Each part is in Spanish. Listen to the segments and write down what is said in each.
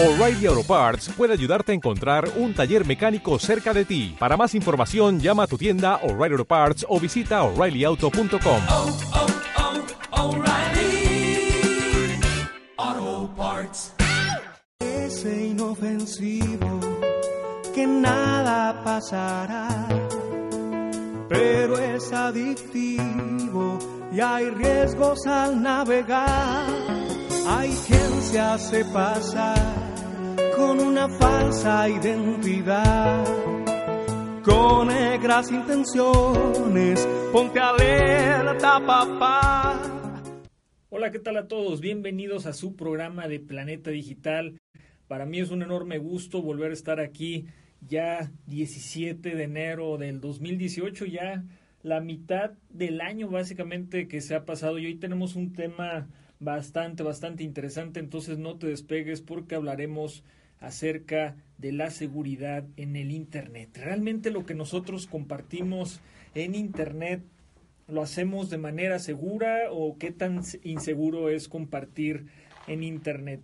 O'Reilly Auto Parts puede ayudarte a encontrar un taller mecánico cerca de ti. Para más información, llama a tu tienda O'Reilly Auto Parts o visita oreillyauto.com. oh, oh, O'Reilly Auto Parts. Ese inofensivo que nada pasará, pero es adictivo y hay riesgos al navegar. Hay quien se hace pasar con una falsa identidad, con negras intenciones. Ponte alerta, papá. Hola, ¿qué tal a todos? Bienvenidos a su programa de Planeta Digital. Para mí es un enorme gusto volver a estar aquí ya 17 de enero del 2018, ya la mitad del año básicamente que se ha pasado y hoy tenemos un tema bastante, bastante interesante, entonces no te despegues porque hablaremos acerca de la seguridad en el Internet. Realmente lo que nosotros compartimos en Internet lo hacemos de manera segura o qué tan inseguro es compartir en Internet.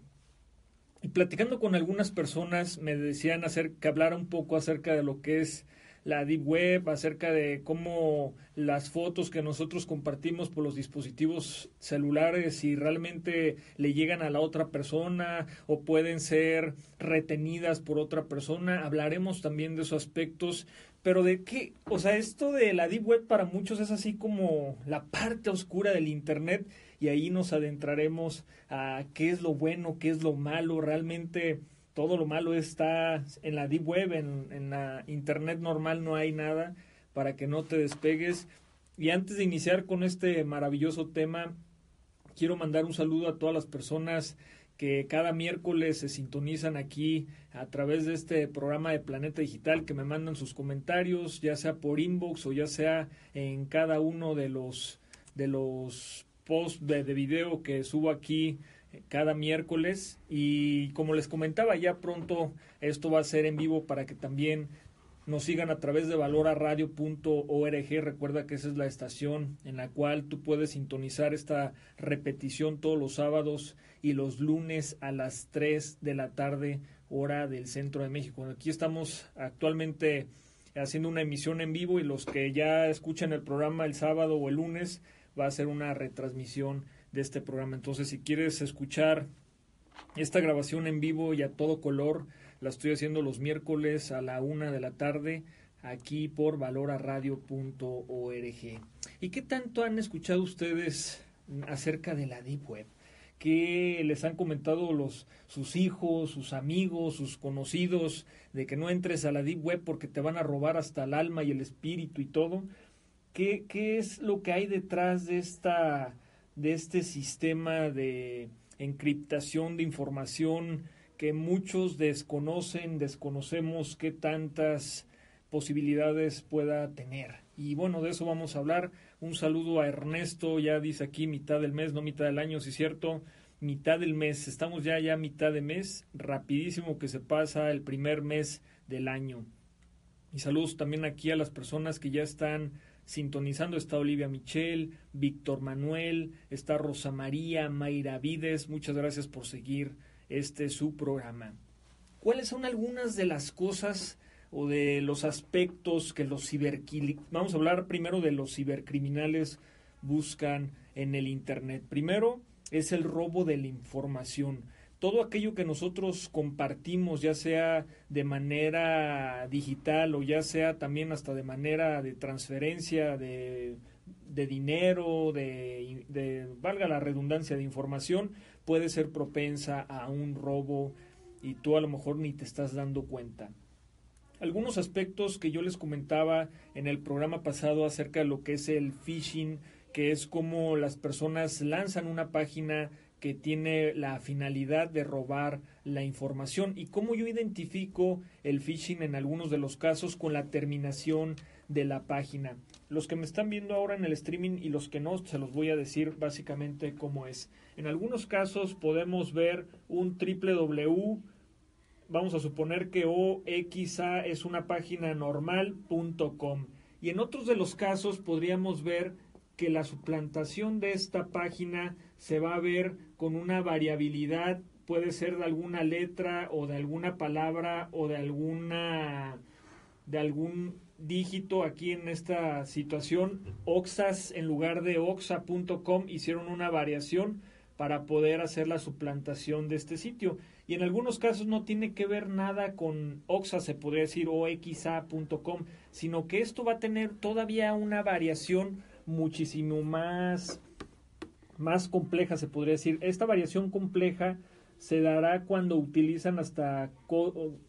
Y platicando con algunas personas me decían hacer, que hablara un poco acerca de lo que es la Deep Web, acerca de cómo las fotos que nosotros compartimos por los dispositivos celulares, si realmente le llegan a la otra persona o pueden ser retenidas por otra persona. Hablaremos también de esos aspectos, pero de qué, o sea, esto de la Deep Web para muchos es así como la parte oscura del Internet y ahí nos adentraremos a qué es lo bueno, qué es lo malo, realmente todo lo malo está en la deep web, en, en, la internet normal no hay nada para que no te despegues. Y antes de iniciar con este maravilloso tema, quiero mandar un saludo a todas las personas que cada miércoles se sintonizan aquí a través de este programa de Planeta Digital, que me mandan sus comentarios, ya sea por inbox o ya sea en cada uno de los de los posts de, de video que subo aquí cada miércoles. Y como les comentaba ya pronto esto va a ser en vivo para que también nos sigan a través de valoraradio.org recuerda que esa es la estación en la cual tú puedes sintonizar esta repetición todos los sábados y los lunes a las 3 de la tarde hora del centro de México. Aquí estamos actualmente haciendo una emisión en vivo y los que ya escuchan el programa el sábado o el lunes va a ser una retransmisión de este programa. Entonces, si quieres escuchar esta grabación en vivo y a todo color, la estoy haciendo los miércoles a la una de la tarde aquí por valoraradio.org. ¿Y qué tanto han escuchado ustedes acerca de la Deep Web? ¿Qué les han comentado los, sus hijos, sus amigos, sus conocidos de que no entres a la Deep Web porque te van a robar hasta el alma y el espíritu y todo? ¿Qué, qué es lo que hay detrás de esta de este sistema de encriptación de información que muchos desconocen, desconocemos qué tantas posibilidades pueda tener. Y bueno, de eso vamos a hablar. Un saludo a Ernesto, ya dice aquí mitad del mes, no mitad del año, si es cierto, mitad del mes. Estamos ya ya mitad de mes, rapidísimo que se pasa el primer mes del año. Y saludos también aquí a las personas que ya están sintonizando está Olivia Michel, Víctor Manuel, está Rosa María, Mayra Vides, muchas gracias por seguir este su programa. ¿Cuáles son algunas de las cosas o de los aspectos que los cibercriminales, vamos a hablar primero de los cibercriminales buscan en el internet? Primero es el robo de la información todo aquello que nosotros compartimos, ya sea de manera digital o ya sea también hasta de manera de transferencia de, de dinero, de, de, valga la redundancia, de información, puede ser propensa a un robo y tú a lo mejor ni te estás dando cuenta. Algunos aspectos que yo les comentaba en el programa pasado acerca de lo que es el phishing, que es como las personas lanzan una página que tiene la finalidad de robar la información y cómo yo identifico el phishing en algunos de los casos con la terminación de la página. Los que me están viendo ahora en el streaming y los que no, se los voy a decir básicamente cómo es. En algunos casos podemos ver un www, vamos a suponer que OXA es una página normal.com y en otros de los casos podríamos ver que la suplantación de esta página se va a ver con una variabilidad puede ser de alguna letra o de alguna palabra o de alguna de algún dígito aquí en esta situación. Oxas en lugar de oxa.com hicieron una variación para poder hacer la suplantación de este sitio. Y en algunos casos no tiene que ver nada con Oxa, se podría decir, o sino que esto va a tener todavía una variación muchísimo más, más compleja, se podría decir. Esta variación compleja se dará cuando utilizan hasta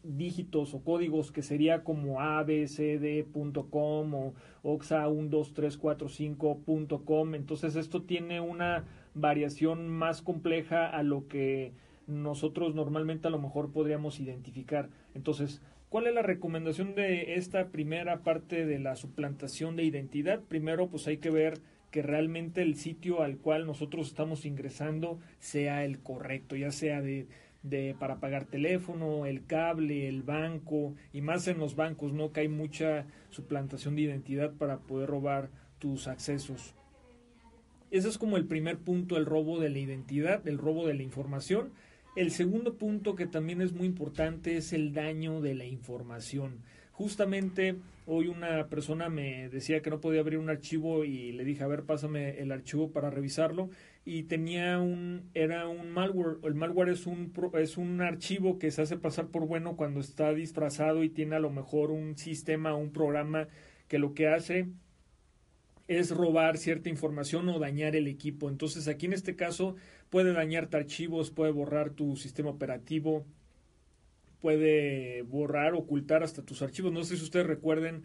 dígitos o códigos que sería como abcd.com o oxa12345.com. Entonces esto tiene una variación más compleja a lo que nosotros normalmente a lo mejor podríamos identificar. Entonces, ¿cuál es la recomendación de esta primera parte de la suplantación de identidad? Primero, pues hay que ver que realmente el sitio al cual nosotros estamos ingresando sea el correcto, ya sea de, para pagar teléfono, el cable, el banco y más en los bancos, ¿no? Que hay mucha suplantación de identidad para poder robar tus accesos. Ese es como el primer punto, el robo de la identidad, el robo de la información. El segundo punto que también es muy importante es el daño de la información. Justamente hoy una persona me decía que no podía abrir un archivo y le dije, a ver, pásame el archivo para revisarlo y tenía un era un malware. El malware es un es un archivo que se hace pasar por bueno cuando está disfrazado y tiene a lo mejor un sistema, un programa que lo que hace es robar cierta información o dañar el equipo. Entonces aquí en este caso puede dañarte archivos, puede borrar tu sistema operativo, puede borrar, ocultar hasta tus archivos. No sé si ustedes recuerden,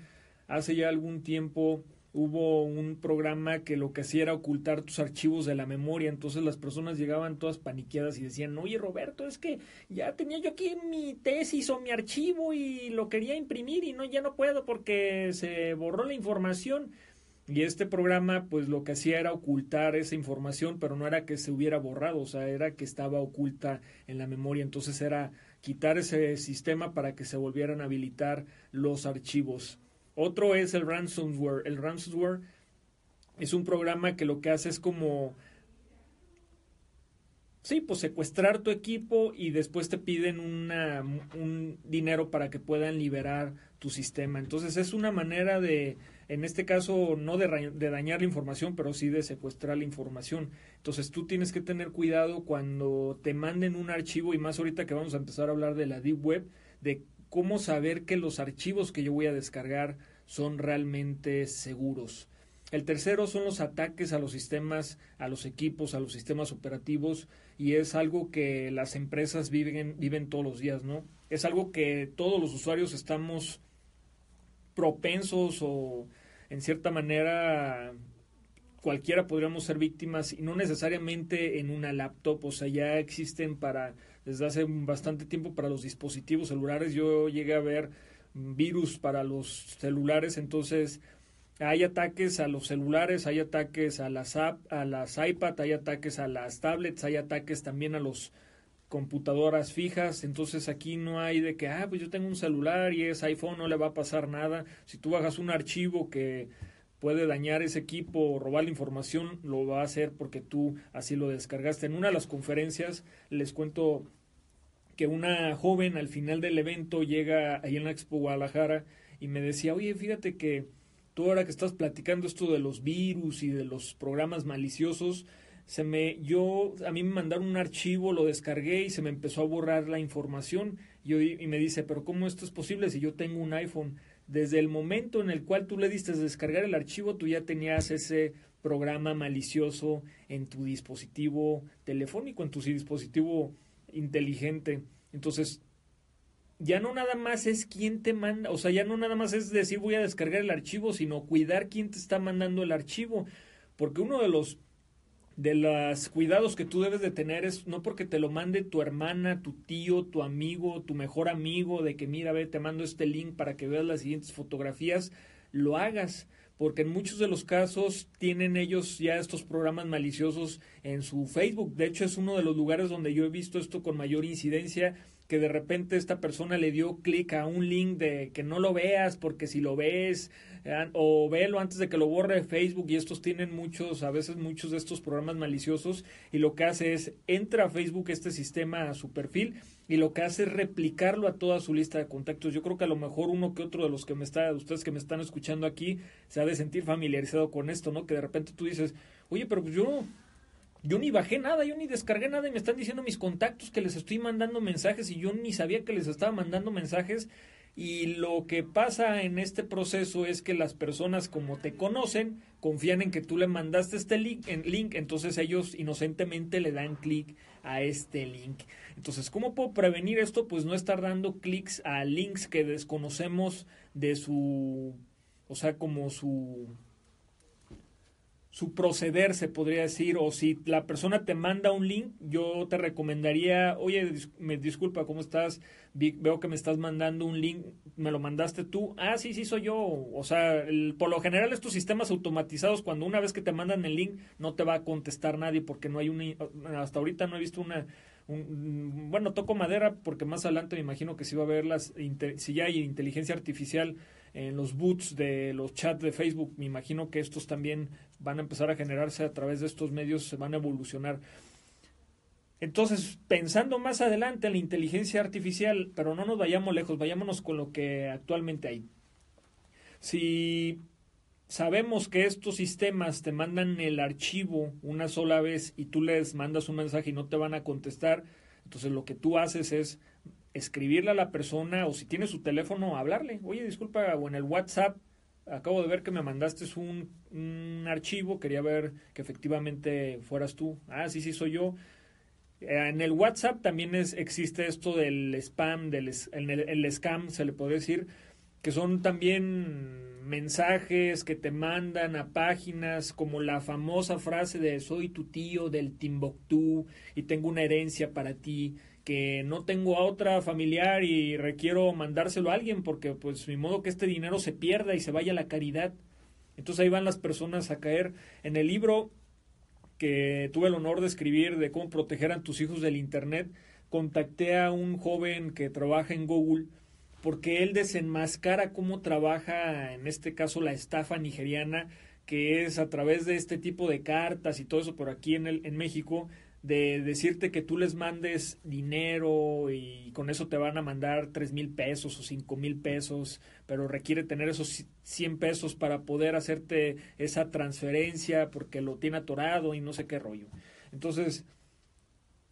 hace ya algún tiempo hubo un programa que lo que hacía era ocultar tus archivos de la memoria, entonces las personas llegaban todas paniqueadas y decían, oye Roberto, es que ya tenía yo aquí mi tesis o mi archivo y lo quería imprimir y no, ya no puedo porque se borró la información. Y este programa, pues lo que hacía era ocultar esa información, pero no era que se hubiera borrado, o sea, era que estaba oculta en la memoria. Entonces era quitar ese sistema para que se volvieran a habilitar los archivos. Otro es el ransomware. El ransomware es un programa que lo que hace es como sí, pues secuestrar tu equipo y después te piden una, un dinero para que puedan liberar tu sistema. Entonces es una manera de en este caso no de, dañar la información, pero sí de secuestrar la información. Entonces tú tienes que tener cuidado cuando te manden un archivo y más ahorita que vamos a empezar a hablar de la Deep Web, de cómo saber que los archivos que yo voy a descargar son realmente seguros. El tercero son los ataques a los sistemas, a los equipos, a los sistemas operativos y es algo que las empresas viven, viven todos los días, ¿no? Es algo que todos los usuarios estamos propensos o en cierta manera cualquiera podríamos ser víctimas y no necesariamente en una laptop, o sea, ya existen para desde hace bastante tiempo para los dispositivos celulares. Yo llegué a ver virus para los celulares, entonces hay ataques a los celulares, hay ataques a las app, a las iPad, hay ataques a las tablets, hay ataques también a los computadoras fijas, entonces aquí no hay de que, ah, pues yo tengo un celular y es iPhone, no le va a pasar nada. Si tú bajas un archivo que puede dañar ese equipo o robar la información, lo va a hacer porque tú así lo descargaste. En una de las conferencias les cuento que una joven al final del evento llega ahí en la Expo Guadalajara y me decía, oye, fíjate que tú ahora que estás platicando esto de los virus y de los programas maliciosos, se me, yo, a mí me mandaron un archivo, lo descargué y se me empezó a borrar la información. Y, y me dice, pero ¿cómo esto es posible si yo tengo un iPhone? Desde el momento en el cual tú le diste descargar el archivo, tú ya tenías ese programa malicioso en tu dispositivo telefónico, en tu dispositivo inteligente. Entonces, ya no nada más es quién te manda, o sea, ya no nada más es decir voy a descargar el archivo, sino cuidar quién te está mandando el archivo. Porque uno de los de los cuidados que tú debes de tener es no porque te lo mande tu hermana, tu tío, tu amigo, tu mejor amigo, de que mira, ve, te mando este link para que veas las siguientes fotografías, lo hagas, porque en muchos de los casos tienen ellos ya estos programas maliciosos en su Facebook. De hecho, es uno de los lugares donde yo he visto esto con mayor incidencia que de repente esta persona le dio clic a un link de que no lo veas porque si lo ves o velo antes de que lo borre Facebook y estos tienen muchos, a veces muchos de estos programas maliciosos y lo que hace es entra a Facebook este sistema a su perfil y lo que hace es replicarlo a toda su lista de contactos. Yo creo que a lo mejor uno que otro de los que me está, ustedes que me están escuchando aquí, se ha de sentir familiarizado con esto, ¿no? Que de repente tú dices, oye, pero pues yo yo ni bajé nada, yo ni descargué nada y me están diciendo mis contactos que les estoy mandando mensajes y yo ni sabía que les estaba mandando mensajes. Y lo que pasa en este proceso es que las personas como te conocen, confían en que tú le mandaste este link, link entonces ellos inocentemente le dan clic a este link. Entonces, ¿cómo puedo prevenir esto? Pues no estar dando clics a links que desconocemos de su, o sea, como su su proceder, se podría decir, o si la persona te manda un link, yo te recomendaría, oye, me disculpa, ¿cómo estás? veo que me estás mandando un link, ¿me lo mandaste tú? Ah, sí, sí, soy yo. O sea, por lo general estos sistemas automatizados, cuando una vez que te mandan el link, no te va a contestar nadie porque no hay una, hasta ahorita no he visto una, bueno, toco madera porque más adelante me imagino que si va a haber las, si ya hay inteligencia artificial en los boots de los chats de Facebook, me imagino que estos también van a empezar a generarse a través de estos medios, se van a evolucionar. Entonces, pensando más adelante en la inteligencia artificial, pero no nos vayamos lejos, vayámonos con lo que actualmente hay. Si sabemos que estos sistemas te mandan el archivo una sola vez y tú les mandas un mensaje y no te van a contestar, entonces lo que tú haces es escribirle a la persona o si tiene su teléfono, hablarle. Oye, disculpa, o en el WhatsApp, acabo de ver que me mandaste un, archivo, quería ver que efectivamente fueras tú. Ah, sí, sí, soy yo. Eh, en el WhatsApp también es, existe esto del spam, del el, el scam, se le puede decir, que son también mensajes que te mandan a páginas como la famosa frase de soy tu tío del Timbuktu y tengo una herencia para ti que no tengo a otra familiar y requiero mandárselo a alguien porque pues mi modo que este dinero se pierda y se vaya a la caridad. Entonces ahí van las personas a caer. En el libro que tuve el honor de escribir de cómo proteger a tus hijos del Internet, contacté a un joven que trabaja en Google porque él desenmascara cómo trabaja, en este caso, la estafa nigeriana, que es a través de este tipo de cartas y todo eso por aquí en, el, en México, de decirte que tú les mandes dinero y con eso te van a mandar tres mil pesos o cinco mil pesos, pero requiere tener esos 100 pesos para poder hacerte esa transferencia porque lo tiene atorado y no sé qué rollo. Entonces,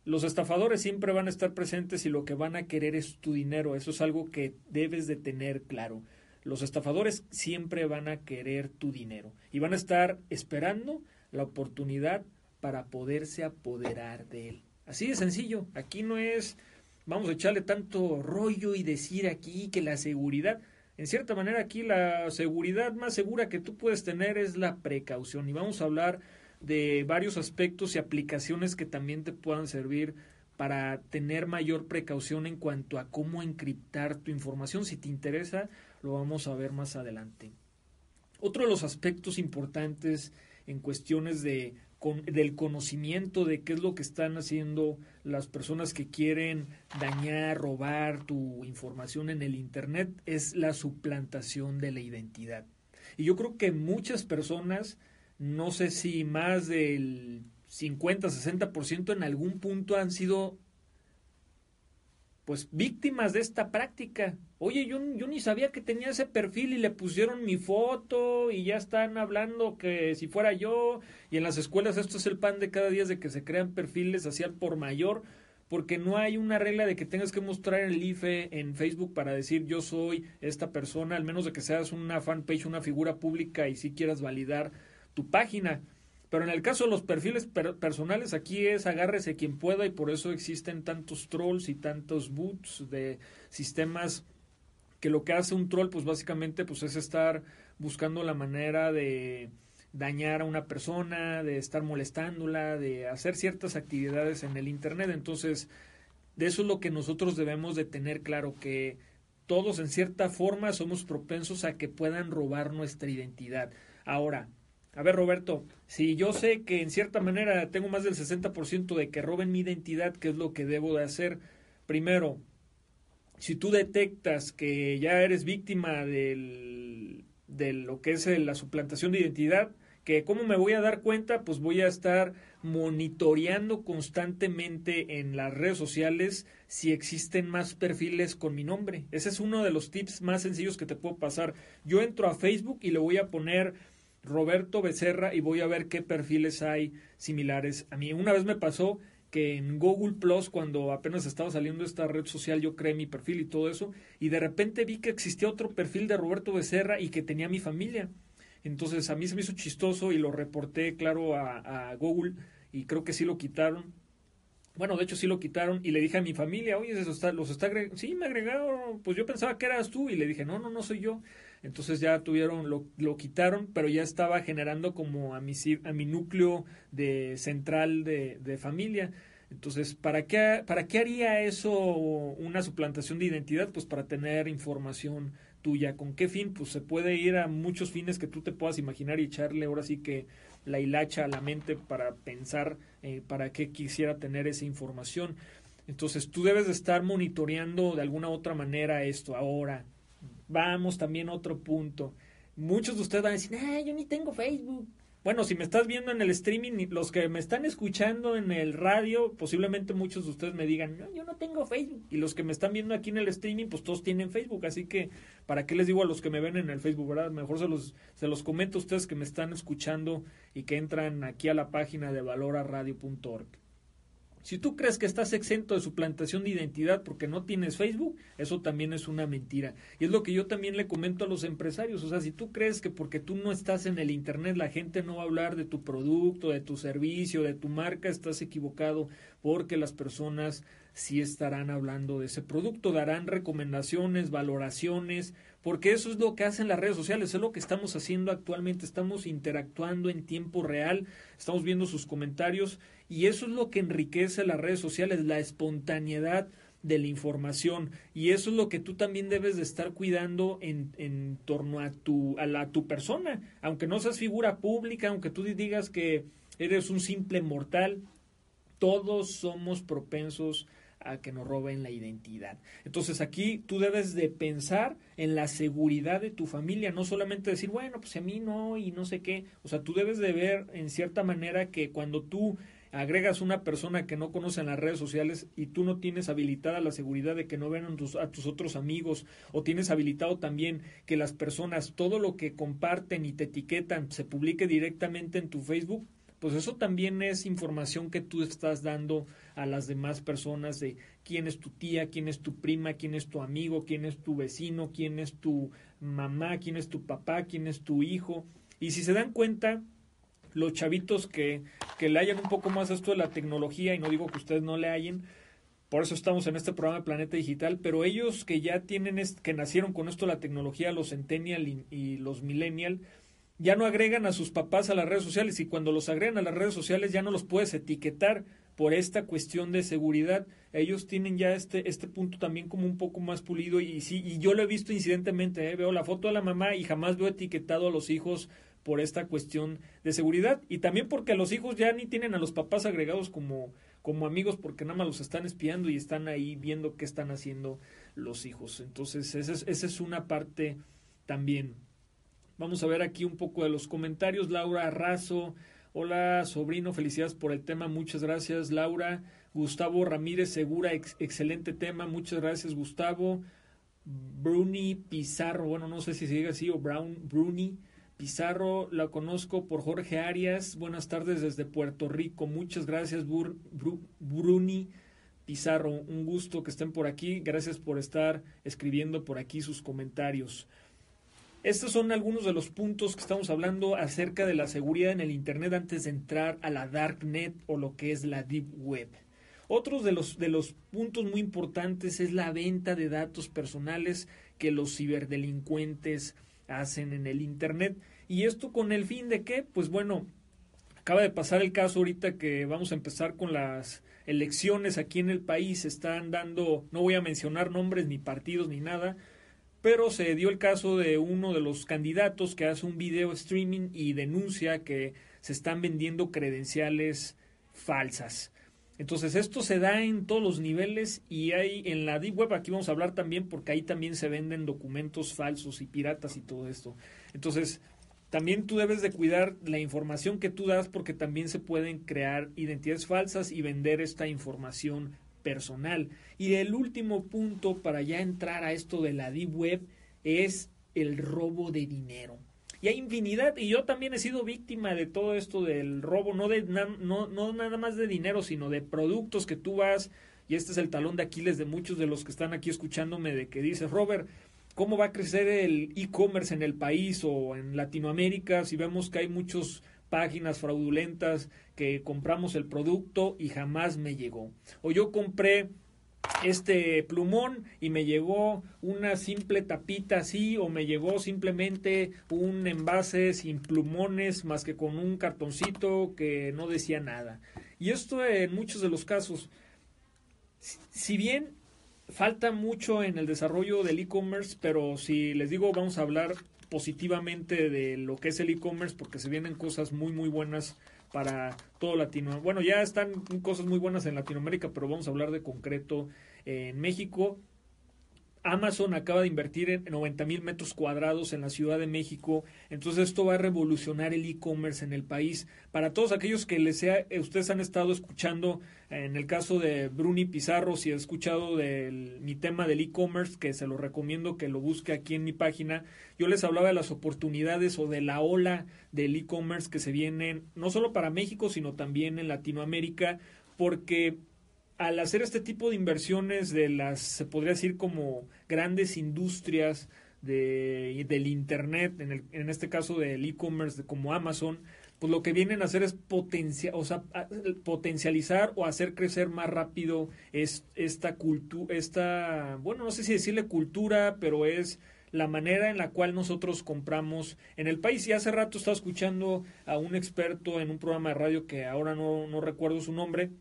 los estafadores siempre van a estar presentes y lo que van a querer es tu dinero. Eso es algo que debes de tener claro. Los estafadores siempre van a querer tu dinero y van a estar esperando la oportunidad para poderse apoderar de él. Así de sencillo. Aquí no es vamos a echarle tanto rollo y decir aquí que la seguridad, en cierta manera aquí la seguridad más segura que tú puedes tener es la precaución y vamos a hablar de varios aspectos y aplicaciones que también te puedan servir para tener mayor precaución en cuanto a cómo encriptar tu información. Si te interesa, lo vamos a ver más adelante. Otro de los aspectos importantes en cuestiones de del conocimiento de qué es lo que están haciendo las personas que quieren dañar, robar tu información en el Internet, es la suplantación de la identidad. Y yo creo que muchas personas, no sé si más del 50-60% en algún punto han sido pues víctimas de esta práctica. Oye, yo, yo ni sabía que tenía ese perfil y le pusieron mi foto y ya están hablando que si fuera yo y en las escuelas esto es el pan de cada día de que se crean perfiles hacia el por mayor porque no hay una regla de que tengas que mostrar el IFE en Facebook para decir yo soy esta persona, al menos de que seas una fanpage, una figura pública y si quieras validar tu página. Pero en el caso de los perfiles personales, aquí es agárrese quien pueda y por eso existen tantos trolls y tantos boots de sistemas que lo que hace un troll, pues básicamente pues es estar buscando la manera de dañar a una persona, de estar molestándola, de hacer ciertas actividades en el Internet. Entonces, de eso es lo que nosotros debemos de tener claro, que todos en cierta forma somos propensos a que puedan robar nuestra identidad. Ahora, a ver, Roberto, si yo sé que en cierta manera tengo más del 60% de que roben mi identidad, ¿qué es lo que debo de hacer? Primero, si tú detectas que ya eres víctima del, de lo que es la suplantación de identidad, que cómo me voy a dar cuenta, pues voy a estar monitoreando constantemente en las redes sociales si existen más perfiles con mi nombre. Ese es uno de los tips más sencillos que te puedo pasar. Yo entro a Facebook y le voy a poner Roberto Becerra y voy a ver qué perfiles hay similares a mí. Una vez me pasó que en Google Plus, cuando apenas estaba saliendo esta red social, yo creé mi perfil y todo eso, y de repente vi que existía otro perfil de Roberto Becerra y que tenía mi familia. Entonces a mí se me hizo chistoso y lo reporté, claro, a, Google y creo que sí lo quitaron. Bueno, de hecho sí lo quitaron y le dije a mi familia, oye, eso está, los está agregando. Sí, me agregaron, pues yo pensaba que eras tú y le dije, no, no, no soy yo. Entonces ya tuvieron, lo, lo quitaron, pero ya estaba generando como a mi, a mi núcleo de central de, de familia. Entonces, ¿para qué, ¿para qué haría eso una suplantación de identidad? Pues para tener información tuya. ¿Con qué fin? Pues se puede ir a muchos fines que tú te puedas imaginar y echarle ahora sí que la hilacha a la mente para pensar eh, para qué quisiera tener esa información. Entonces tú debes de estar monitoreando de alguna otra manera esto. Ahora, vamos también otro punto. Muchos de ustedes van a decir, ah, yo ni tengo Facebook. Bueno, si me estás viendo en el streaming, los que me están escuchando en el radio, posiblemente muchos de ustedes me digan, no, yo no tengo Facebook. Y los que me están viendo aquí en el streaming, pues todos tienen Facebook. Así que, ¿para qué les digo a los que me ven en el Facebook, verdad? Mejor se los, se los comento a ustedes que me están escuchando y que entran aquí a la página de valoraradio.org. Si tú crees que estás exento de suplantación de identidad porque no tienes Facebook, eso también es una mentira. Y es lo que yo también le comento a los empresarios. O sea, si tú crees que porque tú no estás en el Internet la gente no va a hablar de tu producto, de tu servicio, de tu marca, estás equivocado porque las personas sí estarán hablando de ese producto, darán recomendaciones, valoraciones, porque eso es lo que hacen las redes sociales, es lo que estamos haciendo actualmente, estamos interactuando en tiempo real, estamos viendo sus comentarios y eso es lo que enriquece las redes sociales, la espontaneidad de la información y eso es lo que tú también debes de estar cuidando en, en torno a tu, a, la, tu persona, aunque no seas figura pública, aunque tú digas que eres un simple mortal, todos somos propensos a que nos roben la identidad. Entonces aquí tú debes de pensar en la seguridad de tu familia, no solamente decir, bueno, pues a mí no y no sé qué. O sea, tú debes de ver en cierta manera que cuando tú agregas una persona que no conoce en las redes sociales y tú no tienes habilitada la seguridad de que no vean a tus otros amigos o tienes habilitado también que las personas todo lo que comparten y te etiquetan se publique directamente en tu Facebook, pues eso también es información que tú estás dando a las demás personas de quién es tu tía, quién es tu prima, quién es tu amigo, quién es tu vecino, quién es tu mamá, quién es tu papá, quién es tu hijo. Y si se dan cuenta, los chavitos que, que le hayan un poco más esto de la tecnología, y no digo que ustedes no le hayan, por eso estamos en este programa de Planeta Digital, pero ellos que ya tienen, que nacieron con esto la tecnología, los Centennial y, y los Millennial, ya no agregan a sus papás a las redes sociales y cuando los agregan a las redes sociales ya no los puedes etiquetar por esta cuestión de seguridad. Ellos tienen ya este, este punto también como un poco más pulido y sí, y yo lo he visto incidentemente, ¿eh? veo la foto de la mamá y jamás veo etiquetado a los hijos por esta cuestión de seguridad y también porque los hijos ya ni tienen a los papás agregados como, como amigos porque nada más los están espiando y están ahí viendo qué están haciendo los hijos. Entonces, esa es, una parte también Vamos a ver aquí un poco de los comentarios. Laura Razo, hola sobrino, felicidades por el tema, muchas gracias Laura. Gustavo Ramírez Segura, excelente tema, muchas gracias Gustavo. Bruni Pizarro, bueno, no sé si se diga así, o Brown, Bruni Pizarro, la conozco por Jorge Arias. Buenas tardes desde Puerto Rico, muchas gracias Bruni. Pizarro, un gusto que estén por aquí. Gracias por estar escribiendo por aquí sus comentarios. Estos son algunos de los puntos que estamos hablando acerca de la seguridad en el Internet antes de entrar a la Darknet o lo que es la Deep Web. Otros de los, de los puntos muy importantes es la venta de datos personales que los ciberdelincuentes hacen en el Internet. ¿Y esto con el fin de qué? Pues bueno, acaba de pasar el caso ahorita que vamos a empezar con las elecciones aquí en el país. Están dando, no voy a mencionar nombres ni partidos ni nada, pero se dio el caso de uno de los candidatos que hace un video streaming y denuncia que se están vendiendo credenciales falsas. Entonces esto se da en todos los niveles y hay en la Deep Web, aquí vamos a hablar también porque ahí también se venden documentos falsos y piratas y todo esto. Entonces también tú debes de cuidar la información que tú das porque también se pueden crear identidades falsas y vender esta información personal. Y el último punto para ya entrar a esto de la Deep Web es el robo de dinero. Y hay infinidad, y yo también he sido víctima de todo esto del robo, no, de, no, no nada más de dinero, sino de productos que tú vas, y este es el talón de Aquiles de muchos de los que están aquí escuchándome, de que dices, Robert, ¿cómo va a crecer el e-commerce en el país o en Latinoamérica si vemos que hay muchas páginas fraudulentas que compramos el producto y jamás me llegó? O yo compré este plumón y me llegó una simple tapita así o me llegó simplemente un envase sin plumones más que con un cartoncito que no decía nada. Y esto en muchos de los casos, si bien falta mucho en el desarrollo del e-commerce, pero si les digo vamos a hablar positivamente de lo que es el e-commerce porque se vienen cosas muy muy buenas para todo Latinoamérica. Bueno, ya están cosas muy buenas en Latinoamérica, pero vamos a hablar de concreto en México. Amazon acaba de invertir en 90 mil metros cuadrados en la Ciudad de México, entonces esto va a revolucionar el e-commerce en el país. Para todos aquellos que les sea, ustedes han estado escuchando, en el caso de Bruni Pizarro, si ha escuchado del, mi tema del e-commerce, que se lo recomiendo que lo busque aquí en mi página, yo les hablaba de las oportunidades o de la ola del e-commerce que se vienen, no solo para México, sino también en Latinoamérica, porque al hacer este tipo de inversiones de las, se podría decir como grandes industrias de, del Internet, en, el, en este caso del e-commerce como Amazon, pues lo que vienen a hacer es potencia, o sea, potencializar o hacer crecer más rápido es, esta cultura, esta, bueno, no sé si decirle cultura, pero es la manera en la cual nosotros compramos en el país. Y hace rato estaba escuchando a un experto en un programa de radio que ahora no, no recuerdo su nombre,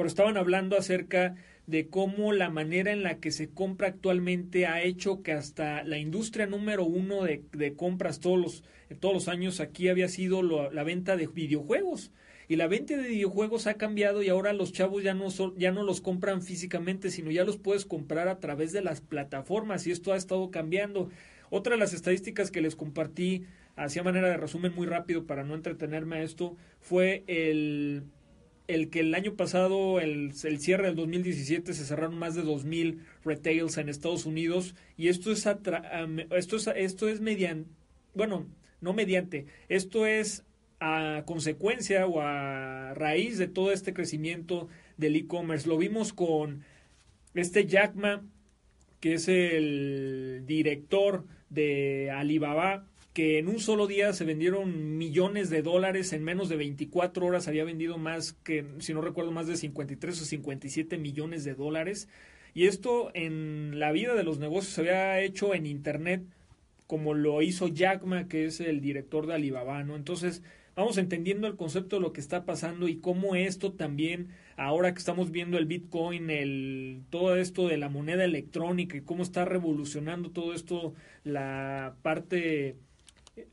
pero estaban hablando acerca de cómo la manera en la que se compra actualmente ha hecho que hasta la industria número uno de, compras todos los, todos los años aquí había sido la venta de videojuegos. Y la venta de videojuegos ha cambiado y ahora los chavos ya no, ya no los compran físicamente, sino ya los puedes comprar a través de las plataformas y esto ha estado cambiando. Otra de las estadísticas que les compartí, hacía manera de resumen muy rápido para no entretenerme a esto, fue el, el que el año pasado, el, el, cierre del 2017, se cerraron más de 2.000 retails en Estados Unidos y esto es, esto es, esto es mediante, bueno, no mediante, esto es a consecuencia o a raíz de todo este crecimiento del e-commerce. Lo vimos con este Jack Ma, que es el director de Alibaba, que en un solo día se vendieron millones de dólares, en menos de 24 horas había vendido más que, si no recuerdo, más de 53 o 57 millones de dólares. Y esto en la vida de los negocios se había hecho en Internet, como lo hizo Jack Ma, que es el director de Alibaba, ¿no? Entonces, vamos entendiendo el concepto de lo que está pasando y cómo esto también, ahora que estamos viendo el Bitcoin, el, todo esto de la moneda electrónica y cómo está revolucionando todo esto, la parte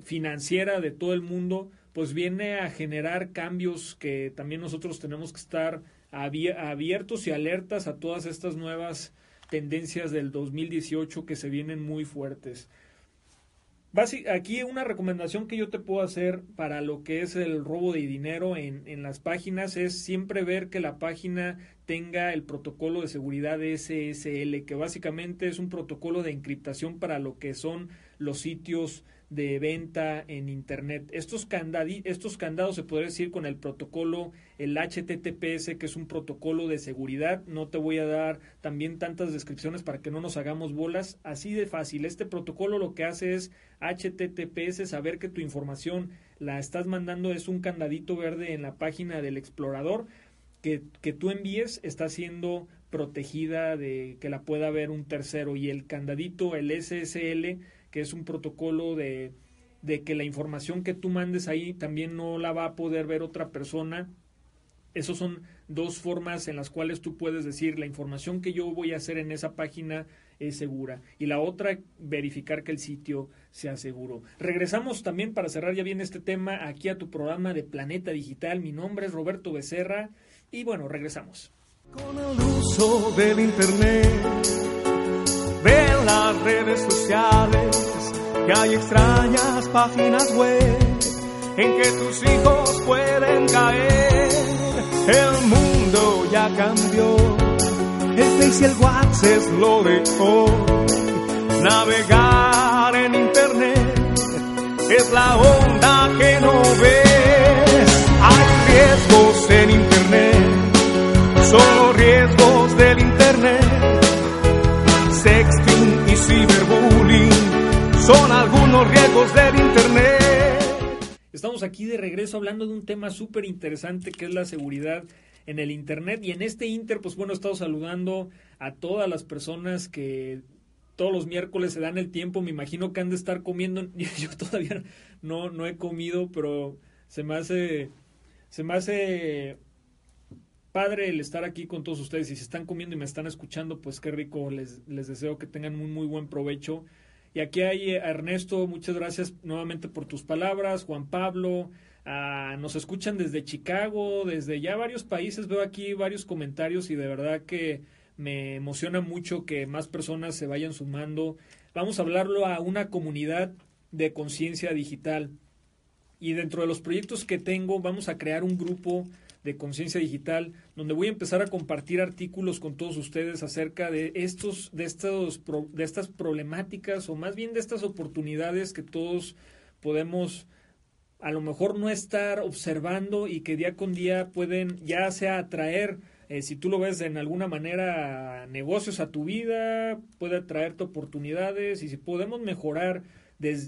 financiera de todo el mundo, pues viene a generar cambios que también nosotros tenemos que estar abiertos y alertas a todas estas nuevas tendencias del 2018 que se vienen muy fuertes. Aquí una recomendación que yo te puedo hacer para lo que es el robo de dinero en, en las páginas es siempre ver que la página tenga el protocolo de seguridad SSL, que básicamente es un protocolo de encriptación para lo que son los sitios de venta en Internet. Estos, estos candados se podría decir con el protocolo, el HTTPS, que es un protocolo de seguridad. No te voy a dar también tantas descripciones para que no nos hagamos bolas. Así de fácil. Este protocolo lo que hace es HTTPS, saber que tu información la estás mandando es un candadito verde en la página del explorador que, que tú envíes está siendo protegida de que la pueda ver un tercero y el candadito, el SSL, que es un protocolo de, de que la información que tú mandes ahí también no la va a poder ver otra persona. Esas son dos formas en las cuales tú puedes decir la información que yo voy a hacer en esa página es segura. Y la otra, verificar que el sitio sea seguro. Regresamos también para cerrar ya bien este tema aquí a tu programa de Planeta Digital. Mi nombre es Roberto Becerra Y bueno, regresamos. Con el uso del internet, las redes sociales, que hay extrañas páginas web en que tus hijos pueden caer. El mundo ya cambió, el Face y WhatsApp es lo de. Navegar en internet es la onda que no ves. Hay riesgos en internet, son algunos riesgos del internet. Estamos aquí de regreso hablando de un tema súper interesante que es la seguridad en el Internet. Y en este Inter, pues bueno, he estado saludando a todas las personas que todos los miércoles se dan el tiempo. Me imagino que han de estar comiendo. Yo todavía no, no he comido, pero se me hace, se me hace padre el estar aquí con todos ustedes. Y si están comiendo y me están escuchando, pues qué rico. Les, les deseo que tengan un muy buen provecho. Y aquí hay a Ernesto, muchas gracias nuevamente por tus palabras. Juan Pablo, ah, nos escuchan desde Chicago, desde ya varios países. Veo aquí varios comentarios y de verdad que me emociona mucho que más personas se vayan sumando. Vamos a hablarlo a una comunidad de conciencia digital. Y dentro de los proyectos que tengo, vamos a crear un grupo de conciencia digital donde voy a empezar a compartir artículos con todos ustedes acerca de estos de estos de estas problemáticas o más bien de estas oportunidades que todos podemos a lo mejor no estar observando y que día con día pueden ya sea atraer eh, si tú lo ves en alguna manera negocios a tu vida puede atraerte oportunidades y si podemos mejorar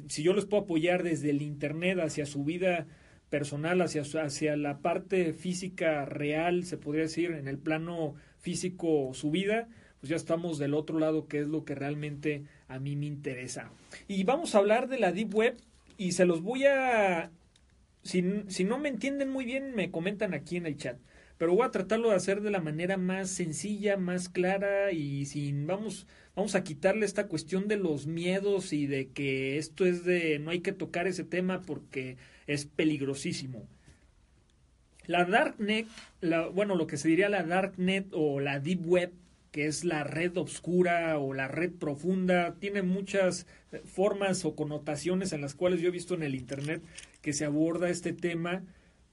si yo les puedo apoyar desde el internet hacia su vida personal hacia, hacia la parte física real, se podría decir, en el plano físico su vida, pues ya estamos del otro lado, que es lo que realmente a mí me interesa. Y vamos a hablar de la Deep Web y se los voy a... Si, si no me entienden muy bien, me comentan aquí en el chat. Pero voy a tratarlo de hacer de la manera más sencilla, más clara y sin... Vamos, vamos a quitarle esta cuestión de los miedos y de que esto es de... No hay que tocar ese tema porque es peligrosísimo. La Darknet, la, bueno, lo que se diría la Darknet o la Deep Web, que es la red oscura o la red profunda, tiene muchas eh, formas o connotaciones en las cuales yo he visto en el Internet que se aborda este tema.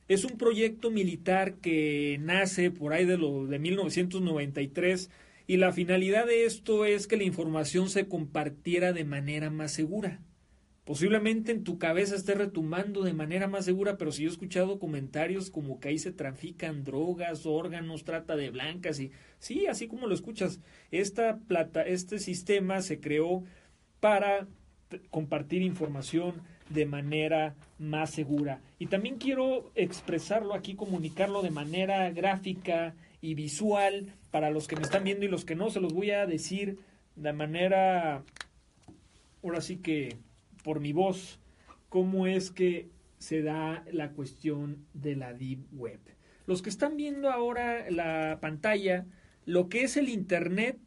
Es un proyecto militar que nace por ahí de, lo, de 1993 y la finalidad de esto es que la información se compartiera de manera más segura. Posiblemente en tu cabeza esté retumbando de manera más segura, pero si yo he escuchado comentarios como que ahí se trafican drogas, órganos, trata de blancas y sí, así como lo escuchas, esta plata, este sistema se creó para compartir información de manera más segura. Y también quiero expresarlo aquí, comunicarlo de manera gráfica y visual para los que me están viendo y los que no, se los voy a decir de manera, ahora sí que por mi voz, cómo es que se da la cuestión de la Deep Web. Los que están viendo ahora la pantalla, lo que es el Internet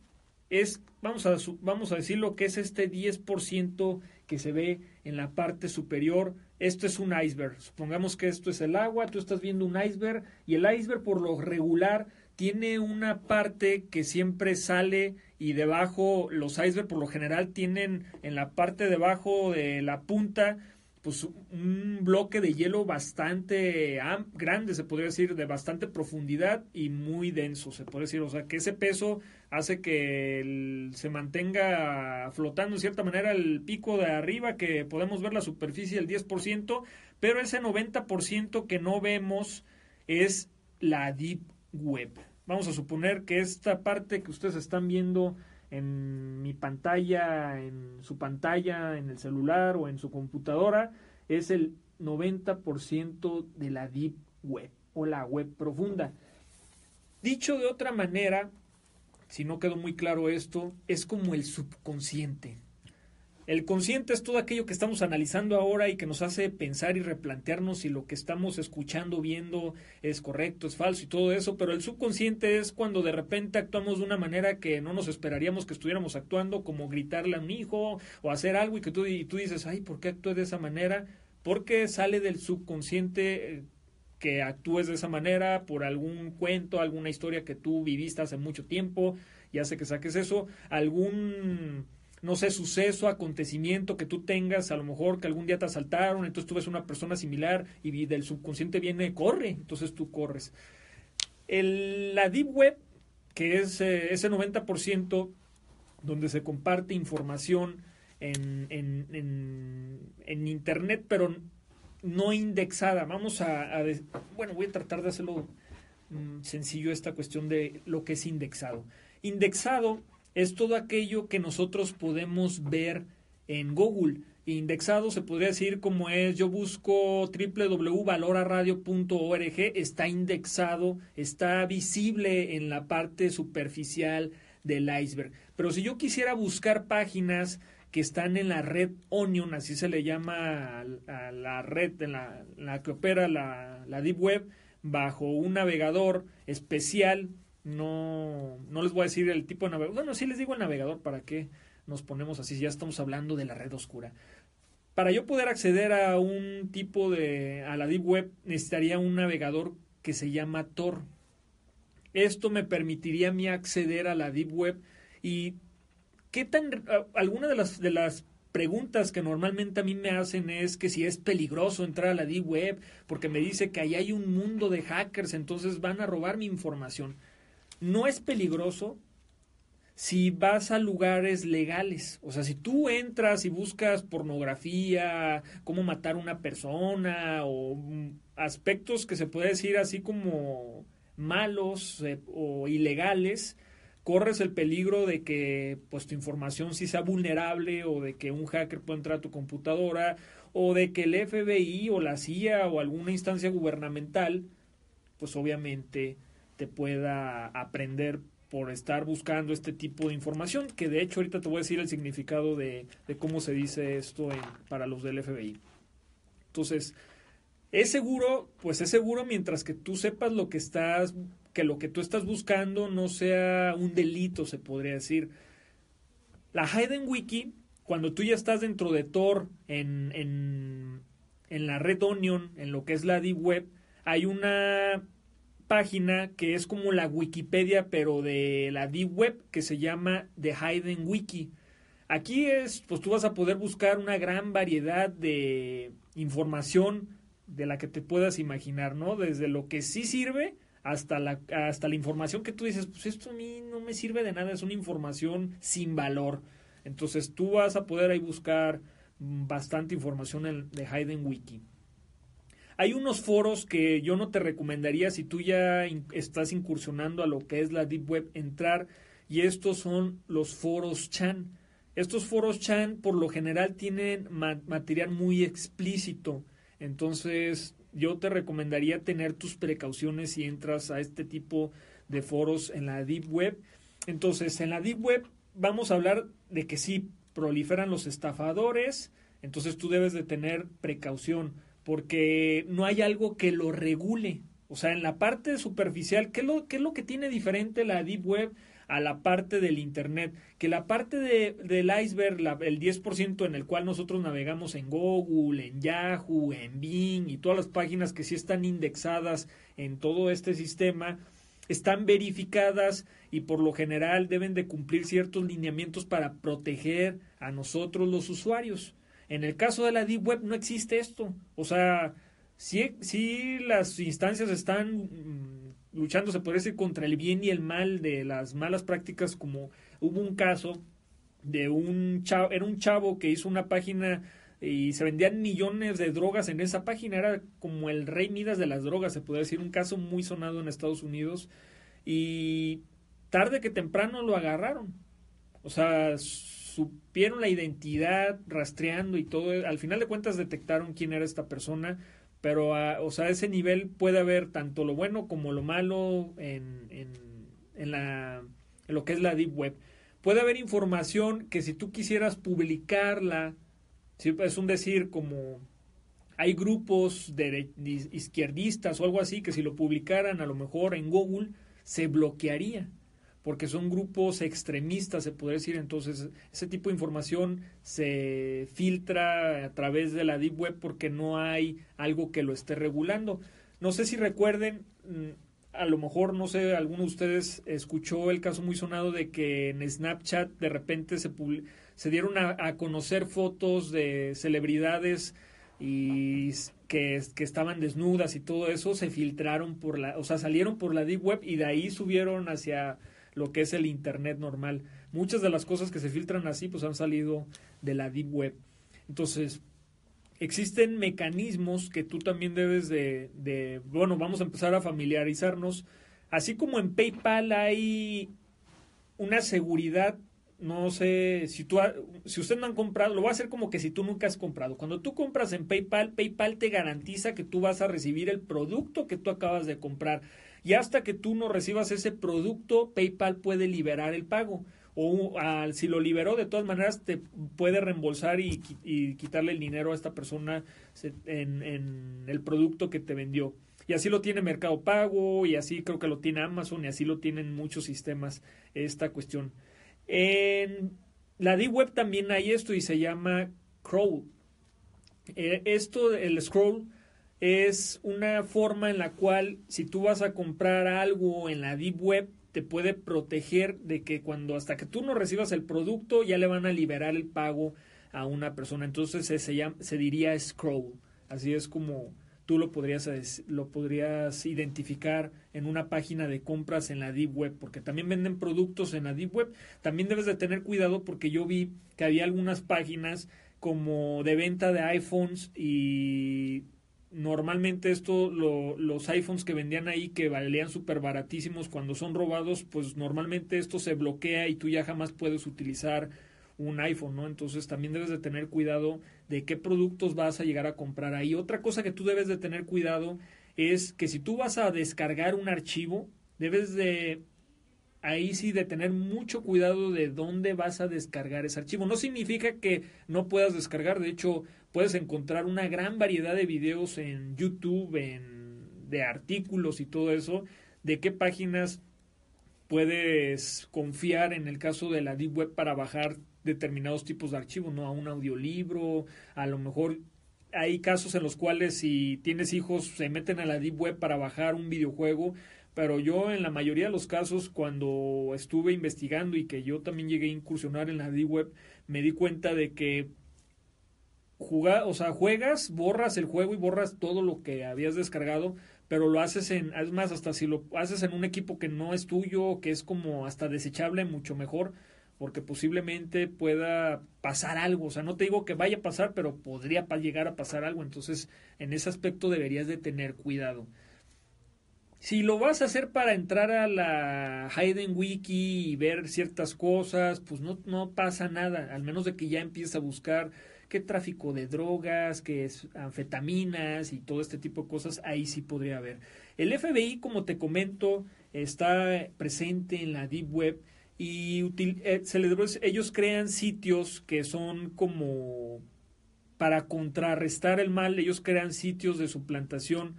es, vamos a, vamos a decir lo que es este 10% que se ve en la parte superior. Esto es un iceberg. Supongamos que esto es el agua, tú estás viendo un iceberg y el iceberg por lo regular tiene una parte que siempre sale y debajo los iceberg por lo general tienen en la parte debajo de la punta pues un bloque de hielo bastante grande, se podría decir, de bastante profundidad y muy denso, se podría decir. O sea, que ese peso hace que se mantenga flotando en cierta manera el pico de arriba, que podemos ver la superficie del 10%, pero ese 90% que no vemos es la Deep Web. Vamos a suponer que esta parte que ustedes están viendo en mi pantalla, en su pantalla, en el celular o en su computadora, es el 90% de la Deep Web o la web profunda. Dicho de otra manera, si no quedó muy claro esto, es como el subconsciente. El consciente es todo aquello que estamos analizando ahora y que nos hace pensar y replantearnos si lo que estamos escuchando, viendo es correcto, es falso y todo eso, pero el subconsciente es cuando de repente actuamos de una manera que no nos esperaríamos que estuviéramos actuando, como gritarle a un hijo o hacer algo y que tú, y tú dices, ay, ¿por qué actué de esa manera? Porque sale del subconsciente, eh, que actúes de esa manera por algún cuento, alguna historia que tú viviste hace mucho tiempo y hace que saques eso, algún no sé, suceso, acontecimiento que tú tengas, a lo mejor que algún día te asaltaron, entonces tú ves una persona similar y del subconsciente viene, corre, entonces tú corres. El, la Deep Web, que es eh, ese 90% donde se comparte información en, en, en, en Internet, pero no indexada. Vamos a, bueno, voy a tratar de hacerlo mm, sencillo esta cuestión de lo que es indexado. Indexado es todo aquello que nosotros podemos ver en Google. Indexado se podría decir como es, yo busco www.valoraradio.org, está indexado, está visible en la parte superficial del iceberg. Pero si yo quisiera buscar páginas que están en la red Onion, así se le llama a, la red en la, que opera la, la Deep Web, bajo un navegador especial. No, no les voy a decir el tipo de navegador. Bueno, sí les digo el navegador para que nos ponemos así, ya estamos hablando de la red oscura. Para yo poder acceder a un tipo de, a la Deep Web, necesitaría un navegador que se llama Tor. Esto me permitiría a mí acceder a la Deep Web y ¿qué tan alguna de las de las preguntas que normalmente a mí me hacen es que si es peligroso entrar a la Deep Web porque me dice que ahí hay un mundo de hackers, entonces van a robar mi información. No es peligroso si vas a lugares legales. O sea, si tú entras y buscas pornografía, cómo matar a una persona o mm, aspectos que se puede decir así como malos eh, o ilegales, corres el peligro de que pues tu información sí sea vulnerable o de que un hacker pueda entrar a tu computadora o de que el FBI o la CIA o alguna instancia gubernamental pues obviamente te pueda aprender por estar buscando este tipo de información, que de hecho ahorita te voy a decir el significado de, de cómo se dice esto para los del FBI. Entonces, es seguro, pues es seguro mientras que tú sepas lo que estás que lo que tú estás buscando no sea un delito, se podría decir. La Hidden Wiki, cuando tú ya estás dentro de Tor, en, en, en la red Onion, en lo que es la Deep Web, hay una página que es como la Wikipedia, pero de la Deep Web, que se llama The Hidden Wiki. Aquí es, pues tú vas a poder buscar una gran variedad de información de la que te puedas imaginar, ¿no? Desde lo que sí sirve hasta la, hasta la información que tú dices, pues esto a mí no me sirve de nada, es una información sin valor. Entonces tú vas a poder ahí buscar bastante información en, de Hayden Wiki. Hay unos foros que yo no te recomendaría si tú ya estás incursionando a lo que es la Deep Web entrar y estos son los foros Chan. Estos foros Chan por lo general tienen material muy explícito. Entonces yo te recomendaría tener tus precauciones si entras a este tipo de foros en la Deep Web. Entonces, en la Deep Web vamos a hablar de que sí proliferan los estafadores, entonces tú debes de tener precaución porque no hay algo que lo regule. O sea, en la parte superficial, ¿qué es lo, que tiene diferente la Deep Web a la parte del Internet, que la parte de, del iceberg, el 10% en el cual nosotros navegamos en Google, en Yahoo, en Bing y todas las páginas que sí están indexadas en todo este sistema, están verificadas y por lo general deben de cumplir ciertos lineamientos para proteger a nosotros los usuarios. En el caso de la Deep Web no existe esto. O sea, si, si las instancias están mm, luchando, se podría decir, contra el bien y el mal de las malas prácticas, como hubo un caso de un chavo, era un chavo que hizo una página y se vendían millones de drogas en esa página, era como el rey Midas de las drogas, se puede decir, un caso muy sonado en Estados Unidos y tarde que temprano lo agarraron. O sea, supieron la identidad, rastreando y todo, al final de cuentas detectaron quién era esta persona, pero a, o sea, ese nivel puede haber tanto lo bueno como lo malo en, en, en, la, en lo que es la Deep Web. Puede haber información que si tú quisieras publicarla, si es un decir como hay grupos de, izquierdistas o algo así que si lo publicaran a lo mejor en Google se bloquearía porque son grupos extremistas, se puede decir. Entonces, ese tipo de información se filtra a través de la Deep Web porque no hay algo que lo esté regulando. no sé si recuerden, mm, a lo mejor, no sé, alguno de ustedes escuchó el caso muy sonado de que en Snapchat de repente se, se dieron a, a, conocer fotos de celebridades y que, que, estaban desnudas y todo eso se filtraron por la, o sea, salieron por la deep web y de ahí subieron hacia lo que es el internet normal. Muchas de las cosas que se filtran así pues han salido de la deep web. Entonces, existen mecanismos que tú también debes de, bueno, vamos a empezar a familiarizarnos. Así como en PayPal hay una seguridad, no sé, si tú, si usted no han comprado, lo voy a hacer como que si tú nunca has comprado. Cuando tú compras en PayPal, PayPal te garantiza que tú vas a recibir el producto que tú acabas de comprar. Y hasta que tú no recibas ese producto, PayPal puede liberar el pago o si lo liberó, de todas maneras te puede reembolsar y, quitarle el dinero a esta persona en, el producto que te vendió. Y así lo tiene Mercado Pago y así creo que lo tiene Amazon y así lo tienen muchos sistemas esta cuestión. En la D-Web también hay esto y se llama Crawl. Eh, esto, el scroll, es una forma en la cual si tú vas a comprar algo en la Deep Web, te puede proteger de que cuando hasta que tú no recibas el producto ya le van a liberar el pago a una persona. Entonces se, se diría scroll. Así es como tú lo podrías, lo podrías identificar en una página de compras en la Deep Web, porque también venden productos en la Deep Web. También debes de tener cuidado porque yo vi que había algunas páginas como de venta de iPhones y normalmente esto, los iPhones que vendían ahí que valían súper baratísimos cuando son robados, pues normalmente esto se bloquea y tú ya jamás puedes utilizar un iPhone, ¿no? Entonces también debes de tener cuidado de qué productos vas a llegar a comprar ahí. Otra cosa que tú debes de tener cuidado es que si tú vas a descargar un archivo, debes de ahí sí de tener mucho cuidado de dónde vas a descargar ese archivo. No significa que no puedas descargar, de hecho puedes encontrar una gran variedad de videos en YouTube, en, de artículos y todo eso, de qué páginas puedes confiar en el caso de la Deep Web para bajar determinados tipos de archivos, ¿no? A un audiolibro, a lo mejor hay casos en los cuales si tienes hijos se meten a la Deep Web para bajar un videojuego, pero yo en la mayoría de los casos cuando estuve investigando y que yo también llegué a incursionar en la Deep Web, me di cuenta de que jugar, o sea, juegas, borras el juego y borras todo lo que habías descargado, pero lo haces en, es más, hasta si lo haces en un equipo que no es tuyo, que es como hasta desechable, mucho mejor, porque posiblemente pueda pasar algo, o sea, no te digo que vaya a pasar, pero podría llegar a pasar algo, entonces en ese aspecto deberías de tener cuidado. Si lo vas a hacer para entrar a la Hayden Wiki y ver ciertas cosas, pues no, no pasa nada, al menos de que ya empieces a buscar qué tráfico de drogas, qué anfetaminas y todo este tipo de cosas, ahí sí podría haber. El FBI, como te comento, está presente en la Deep Web y eh, ellos crean sitios que son como para contrarrestar el mal, ellos crean sitios de suplantación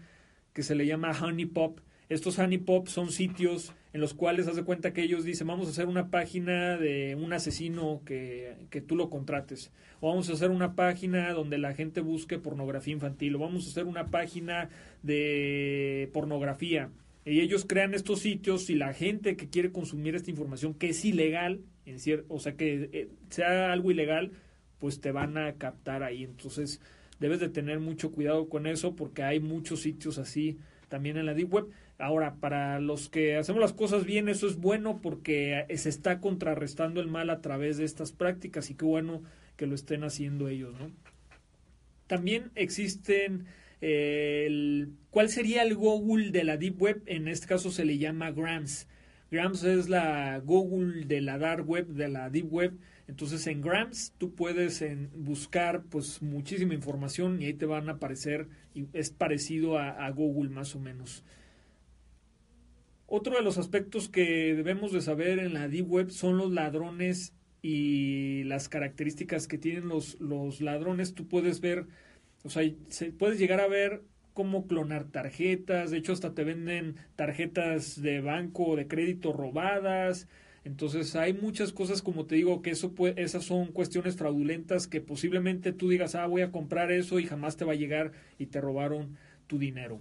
que se le llama Honey Pop. Estos Honey Pop son sitios en los cuales haz de cuenta que ellos dicen vamos a hacer una página de un asesino que, que tú lo contrates o vamos a hacer una página donde la gente busque pornografía infantil, o vamos a hacer una página de pornografía. Y ellos crean estos sitios y la gente que quiere consumir esta información, que es ilegal, en o sea, que eh, sea algo ilegal, pues te van a captar ahí. Entonces, debes de tener mucho cuidado con eso porque hay muchos sitios así también en la Deep Web. Ahora, para los que hacemos las cosas bien, eso es bueno porque se está contrarrestando el mal a través de estas prácticas y qué bueno que lo estén haciendo ellos, ¿no? También existen eh, ¿cuál sería el Google de la Deep Web? En este caso se le llama Grams. Grams es la Google de la Dark Web, de la Deep Web. Entonces en Grams tú puedes buscar pues muchísima información y ahí te van a aparecer, y es parecido a Google más o menos. Otro de los aspectos que debemos de saber en la Deep Web son los ladrones y las características que tienen los, los ladrones, tú puedes ver, o sea, se, puedes llegar a ver cómo clonar tarjetas, de hecho hasta te venden tarjetas de banco o de crédito robadas, entonces hay muchas cosas como te digo que eso puede, esas son cuestiones fraudulentas que posiblemente tú digas, ah, voy a comprar eso y jamás te va a llegar y te robaron tu dinero.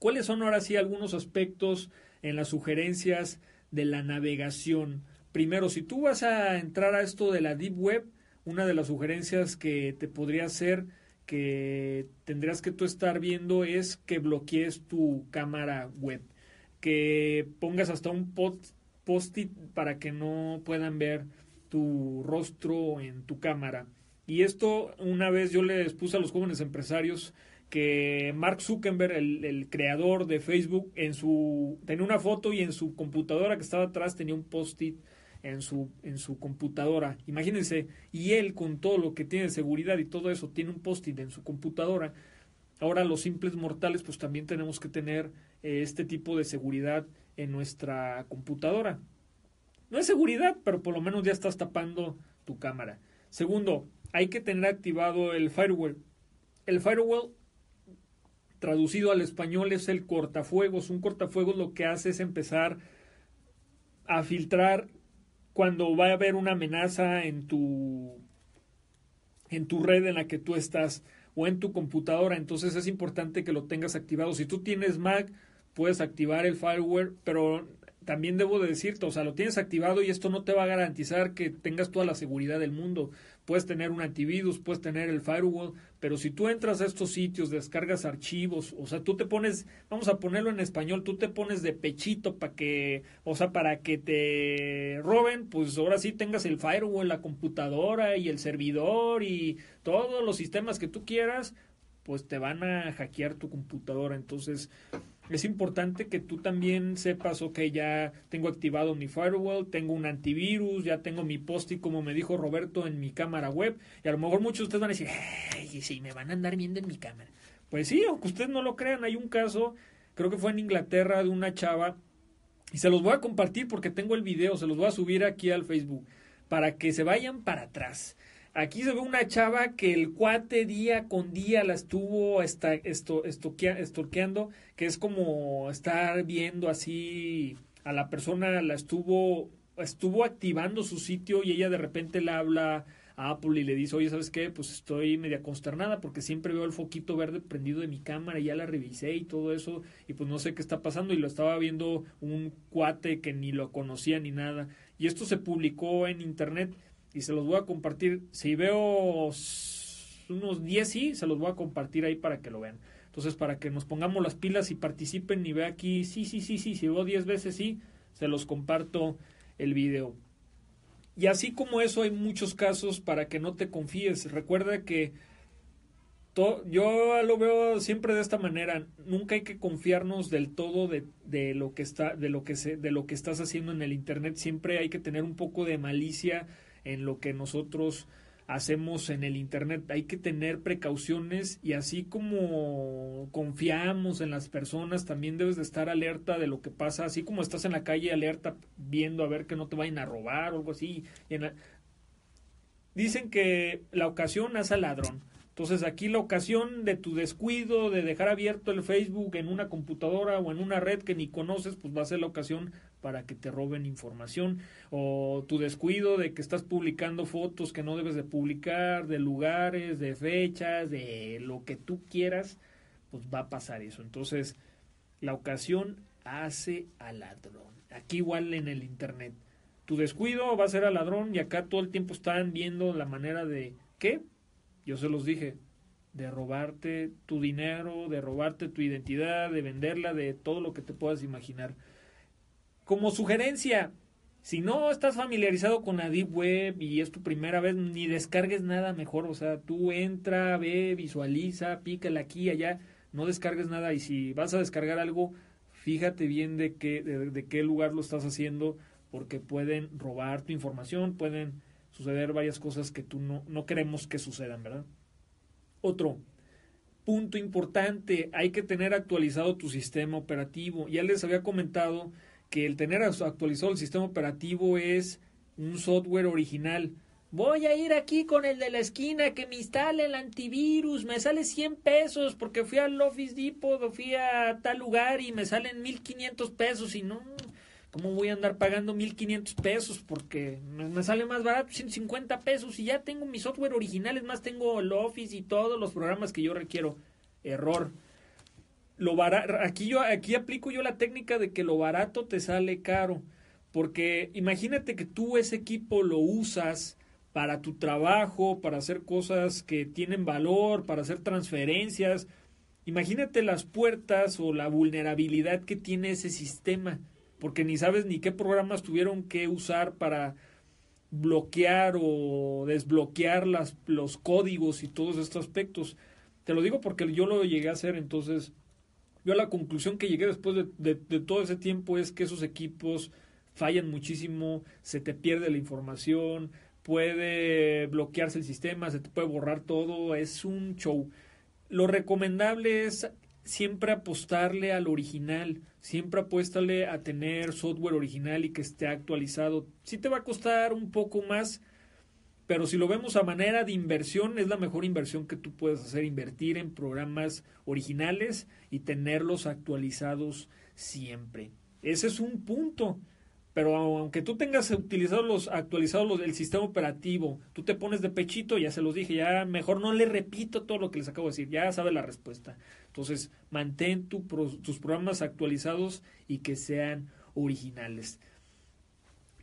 ¿Cuáles son ahora sí algunos aspectos en las sugerencias de la navegación? Primero, si tú vas a entrar a esto de la Deep Web, una de las sugerencias que te podría hacer que tendrías que tú estar viendo es que bloquees tu cámara web, que pongas hasta un post-it para que no puedan ver tu rostro en tu cámara. Y esto una vez yo les puse a los jóvenes empresarios que Mark Zuckerberg, el, creador de Facebook, en su tenía una foto y en su computadora que estaba atrás tenía un post-it en su, en su computadora. Imagínense, y él con todo lo que tiene de seguridad y todo eso, tiene un post-it en su computadora. Ahora los simples mortales pues también tenemos que tener eh, este tipo de seguridad en nuestra computadora. No es seguridad, pero por lo menos ya estás tapando tu cámara. Segundo, hay que tener activado el firewall. El firewall, traducido al español, es el cortafuegos. Un cortafuegos lo que hace es empezar a filtrar cuando va a haber una amenaza en tu en tu red en la que tú estás o en tu computadora, entonces es importante que lo tengas activado. Si tú tienes Mac, puedes activar el firewall, pero también debo de decirte, o sea, lo tienes activado y esto no te va a garantizar que tengas toda la seguridad del mundo. Puedes tener un antivirus, puedes tener el firewall, pero si tú entras a estos sitios, descargas archivos, o sea, tú te pones, vamos a ponerlo en español, tú te pones de pechito para que, o sea, para que te roben, pues ahora sí tengas el firewall, la computadora y el servidor y todos los sistemas que tú quieras, pues te van a hackear tu computadora. Entonces, es importante que tú también sepas, ok, ya tengo activado mi firewall, tengo un antivirus, ya tengo mi post como me dijo Roberto, en mi cámara web. Y a lo mejor muchos de ustedes van a decir, hey, sí, me van a andar viendo en mi cámara. Pues sí, aunque ustedes no lo crean, hay un caso, creo que fue en Inglaterra, de una chava, y se los voy a compartir porque tengo el video, se los voy a subir aquí al Facebook, para que se vayan para atrás. Aquí se ve una chava que el cuate día con día la estuvo esta, esto, estorqueando, que es como estar viendo así a la persona, la estuvo, estuvo activando su sitio y ella de repente le habla a Apple y le dice, oye, ¿sabes qué? Pues estoy media consternada porque siempre veo el foquito verde prendido de mi cámara y ya la revisé y todo eso y pues no sé qué está pasando y lo estaba viendo un cuate que ni lo conocía ni nada. Y esto se publicó en internet y se los voy a compartir. Si veo unos 10 sí, se los voy a compartir ahí para que lo vean. Entonces, para que nos pongamos las pilas y participen y vea aquí, sí, sí, sí, sí, si veo 10 veces sí, se los comparto el video. Y así como eso hay muchos casos para que no te confíes. Recuerda que yo lo veo siempre de esta manera. Nunca hay que confiarnos del todo de, de, lo que está, de lo que se, de lo que estás haciendo en el internet. Siempre hay que tener un poco de malicia en lo que nosotros hacemos en el Internet. Hay que tener precauciones y así como confiamos en las personas, también debes de estar alerta de lo que pasa, así como estás en la calle alerta viendo a ver que no te vayan a robar o algo así. Dicen que la ocasión hace al ladrón. Entonces aquí la ocasión de tu descuido, de dejar abierto el Facebook en una computadora o en una red que ni conoces, pues va a ser la ocasión para que te roben información. O tu descuido de que estás publicando fotos que no debes de publicar, de lugares, de fechas, de lo que tú quieras, pues va a pasar eso. Entonces la ocasión hace al ladrón. Aquí igual en el Internet. Tu descuido va a ser al ladrón y acá todo el tiempo están viendo la manera de... ¿Qué? Yo se los dije, de robarte tu dinero, de robarte tu identidad, de venderla, de todo lo que te puedas imaginar. Como sugerencia, si no estás familiarizado con la Deep Web y es tu primera vez, ni descargues nada mejor. O sea, tú entra, ve, visualiza, pícala aquí allá, no descargues nada. Y si vas a descargar algo, fíjate bien de qué, de qué lugar lo estás haciendo, porque pueden robar tu información, pueden suceder varias cosas que tú no, no queremos que sucedan, ¿verdad? Otro punto importante, hay que tener actualizado tu sistema operativo. Ya les había comentado que el tener actualizado el sistema operativo es un software original. Voy a ir aquí con el de la esquina que me instale el antivirus, me sale 100 pesos porque fui al Office Depot fui a tal lugar y me salen 1500 pesos y no, ¿Cómo voy a andar pagando 1500 pesos? Porque me, sale más barato 150 pesos y ya tengo mi software original, es más, tengo el Office y todos los programas que yo requiero. Error. Lo aquí yo aquí aplico yo la técnica de que lo barato te sale caro, porque imagínate que tú ese equipo lo usas para tu trabajo, para hacer cosas que tienen valor, para hacer transferencias. Imagínate las puertas o la vulnerabilidad que tiene ese sistema, porque ni sabes ni qué programas tuvieron que usar para bloquear o desbloquear las, los códigos y todos estos aspectos. Te lo digo porque yo lo llegué a hacer, entonces yo la conclusión que llegué después de, todo ese tiempo es que esos equipos fallan muchísimo, se te pierde la información, puede bloquearse el sistema, se te puede borrar todo, es un show. Lo recomendable es siempre apostarle al original, siempre apuéstale a tener software original y que esté actualizado. Sí te va a costar un poco más, pero si lo vemos a manera de inversión, es la mejor inversión que tú puedes hacer, invertir en programas originales y tenerlos actualizados siempre. Ese es un punto. Pero aunque tú tengas utilizado los, actualizados los, el sistema operativo, tú te pones de pechito, ya se los dije, ya mejor no le repito todo lo que les acabo de decir, ya sabe la respuesta. Entonces, mantén tus programas actualizados y que sean originales.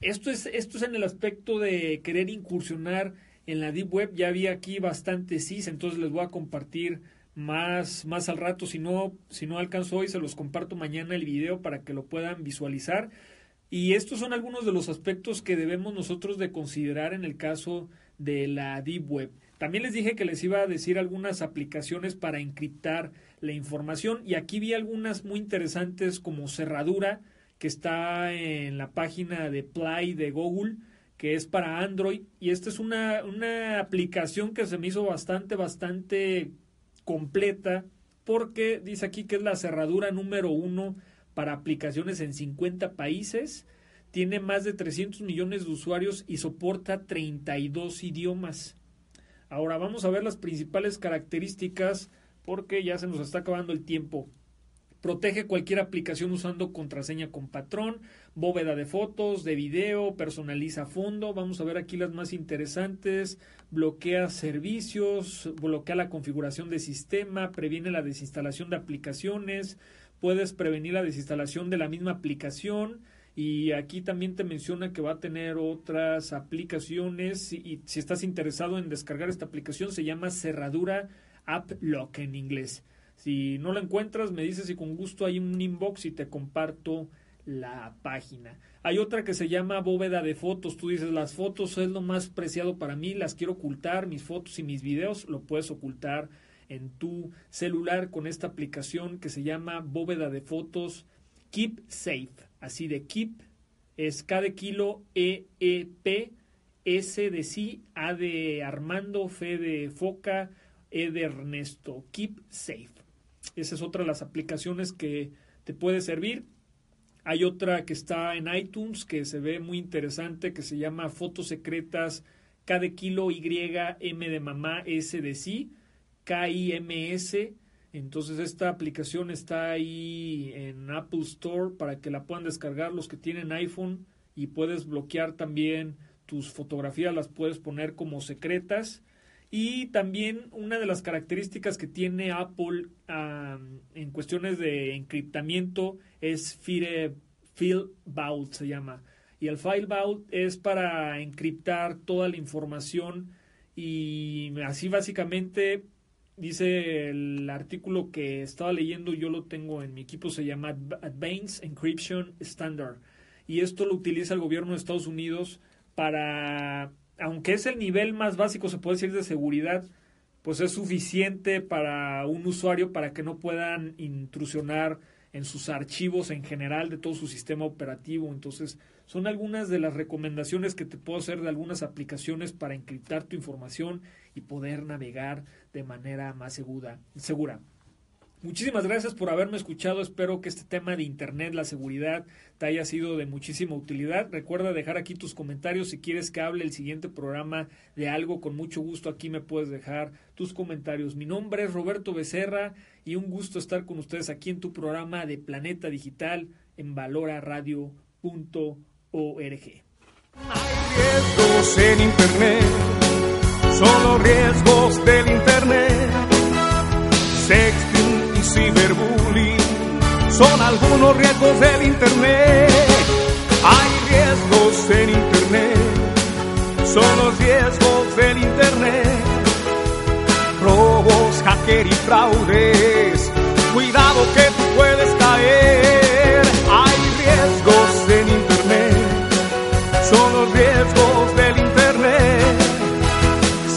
Esto es, esto es en el aspecto de querer incursionar en la Deep Web. Ya había aquí bastante CIS, entonces les voy a compartir más, más al rato. Si no, si no alcanzo hoy, se los comparto mañana el video para que lo puedan visualizar. Y estos son algunos de los aspectos que debemos nosotros de considerar en el caso de la Deep Web. También les dije que les iba a decir algunas aplicaciones para encriptar la información y aquí vi algunas muy interesantes como cerradura que está en la página de Play de Google que es para Android y esta es una, una aplicación que se me hizo bastante bastante completa porque dice aquí que es la cerradura número uno para aplicaciones en 50 países, tiene más de 300 millones de usuarios y soporta 32 idiomas. Ahora vamos a ver las principales características porque ya se nos está acabando el tiempo. Protege cualquier aplicación usando contraseña con patrón, bóveda de fotos, de video, personaliza fondo. Vamos a ver aquí las más interesantes. Bloquea servicios, bloquea la configuración de sistema, previene la desinstalación de aplicaciones, puedes prevenir la desinstalación de la misma aplicación y aquí también te menciona que va a tener otras aplicaciones y si estás interesado en descargar esta aplicación se llama cerradura App Lock en inglés. Si no la encuentras me dices y con gusto hay un inbox y te comparto la página. Hay otra que se llama bóveda de fotos. Tú dices, las fotos es lo más preciado para mí, las quiero ocultar, mis fotos y mis videos, lo puedes ocultar en tu celular con esta aplicación que se llama bóveda de fotos Keep Safe. Así de Keep es K de kilo E E P S de sí, A de Armando, F de foca, E de Ernesto. Keep Safe. Esa es otra de las aplicaciones que te puede servir. Hay otra que está en iTunes que se ve muy interesante que se llama Fotos Secretas K de kilo Y M de mamá S de sí KIMS. Entonces esta aplicación está ahí en Apple Store para que la puedan descargar los que tienen iPhone y puedes bloquear también tus fotografías, las puedes poner como secretas. Y también una de las características que tiene Apple en cuestiones de encriptamiento es File, File Vault, se llama. Y el File Vault es para encriptar toda la información y así básicamente Dice el artículo que estaba leyendo, yo lo tengo en mi equipo, se llama Advanced Encryption Standard. Y esto lo utiliza el gobierno de Estados Unidos para, aunque es el nivel más básico, se puede decir, de seguridad, pues es suficiente para un usuario para que no puedan intrusionar en sus archivos en general de todo su sistema operativo. Entonces, son algunas de las recomendaciones que te puedo hacer de algunas aplicaciones para encriptar tu información y poder navegar de manera más segura. segura. Muchísimas gracias por haberme escuchado. Espero que este tema de Internet, la seguridad, te haya sido de muchísima utilidad. Recuerda dejar aquí tus comentarios si quieres que hable el siguiente programa de algo. Con mucho gusto aquí me puedes dejar tus comentarios. Mi nombre es Roberto Becerra y un gusto estar con ustedes aquí en tu programa de Planeta Digital en valoraradio.org. Hay en Internet solo riesgos del Internet, sexting y ciberbullying son algunos riesgos del Internet. Hay riesgos en Internet, son los riesgos del Internet. Robos, hacker y fraudes, cuidado que tú puedes caer. Hay riesgos en Internet, son los riesgos del Internet.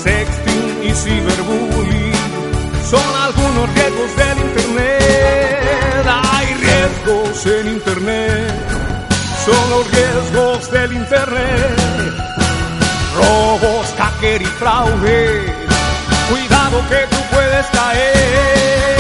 Sexting y ciberbullying son algunos riesgos del son los riesgos del Internet. Robos, hacker y fraude, cuidado que tú puedes caer.